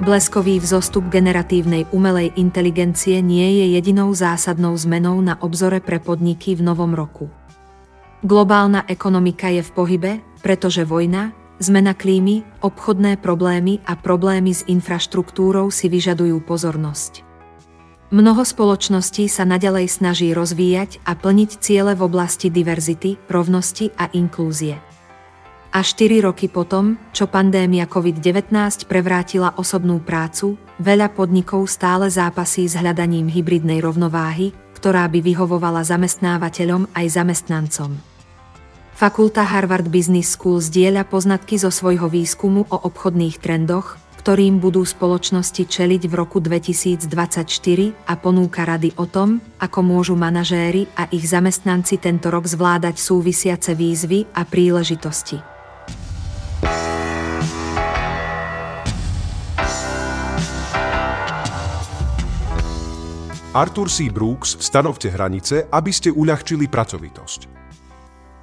Bleskový vzostup generatívnej umelej inteligencie nie je jedinou zásadnou zmenou na obzore pre podniky v novom roku. Globálna ekonomika je v pohybe, pretože vojna, zmena klímy, obchodné problémy a problémy s infraštruktúrou si vyžadujú pozornosť. Mnoho spoločností sa nadalej snaží rozvíjať a plniť ciele v oblasti diverzity, rovnosti a inklúzie. A 4 roky potom, čo pandémia COVID-19 prevrátila osobnú prácu, veľa podnikov stále zápasí s hľadaním hybridnej rovnováhy, ktorá by vyhovovala zamestnávateľom aj zamestnancom. Fakulta Harvard Business School zdieľa poznatky zo svojho výskumu o obchodných trendoch, ktorým budú spoločnosti čeliť v roku 2024 a ponúka rady o tom, ako môžu manažéri a ich zamestnanci tento rok zvládať súvisiace výzvy a príležitosti. Arthur C. Brooks, stanovte hranice, aby ste uľahčili pracovitosť.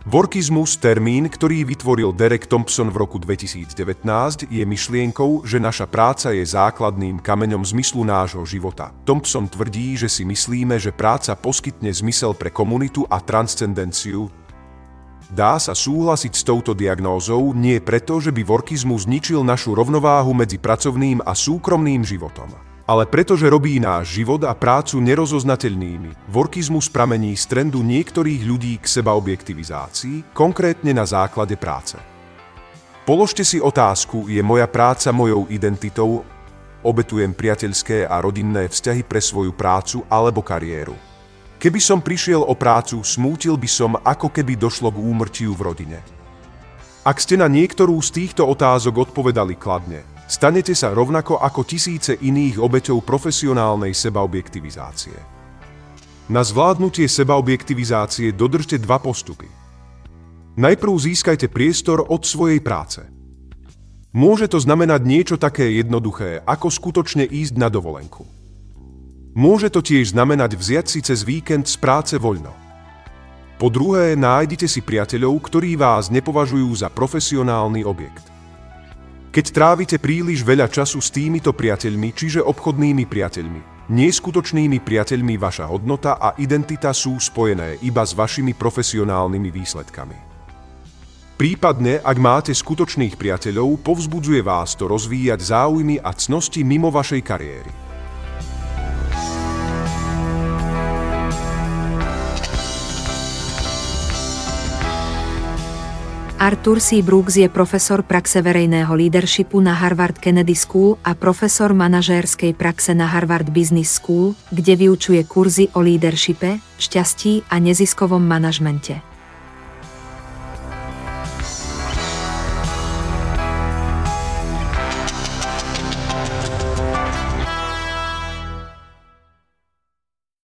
Workizmus, termín, ktorý vytvoril Derek Thompson v roku 2019, je myšlienkou, že naša práca je základným kameňom zmyslu nášho života. Thompson tvrdí, že si myslíme, že práca poskytne zmysel pre komunitu a transcendenciu. Dá sa súhlasiť s touto diagnózou nie preto, že by workizmus zničil našu rovnováhu medzi pracovným a súkromným životom ale pretože robí náš život a prácu nerozoznateľnými. Workizmus pramení z trendu niektorých ľudí k sebaobjektivizácii, konkrétne na základe práce. Položte si otázku, je moja práca mojou identitou, obetujem priateľské a rodinné vzťahy pre svoju prácu alebo kariéru. Keby som prišiel o prácu, smútil by som, ako keby došlo k úmrtiu v rodine. Ak ste na niektorú z týchto otázok odpovedali kladne, stanete sa rovnako ako tisíce iných obeťou profesionálnej sebaobjektivizácie. Na zvládnutie sebaobjektivizácie dodržte dva postupy. Najprv získajte priestor od svojej práce. Môže to znamenať niečo také jednoduché, ako skutočne ísť na dovolenku. Môže to tiež znamenať vziať si cez víkend z práce voľno. Po druhé, nájdite si priateľov, ktorí vás nepovažujú za profesionálny objekt. Keď trávite príliš veľa času s týmito priateľmi, čiže obchodnými priateľmi, neskutočnými priateľmi vaša hodnota a identita sú spojené iba s vašimi profesionálnymi výsledkami. Prípadne, ak máte skutočných priateľov, povzbudzuje vás to rozvíjať záujmy a cnosti mimo vašej kariéry. Arthur C. Brooks je profesor praxe verejného leadershipu na Harvard Kennedy School a profesor manažérskej praxe na Harvard Business School, kde vyučuje kurzy o leadershipe, šťastí a neziskovom manažmente.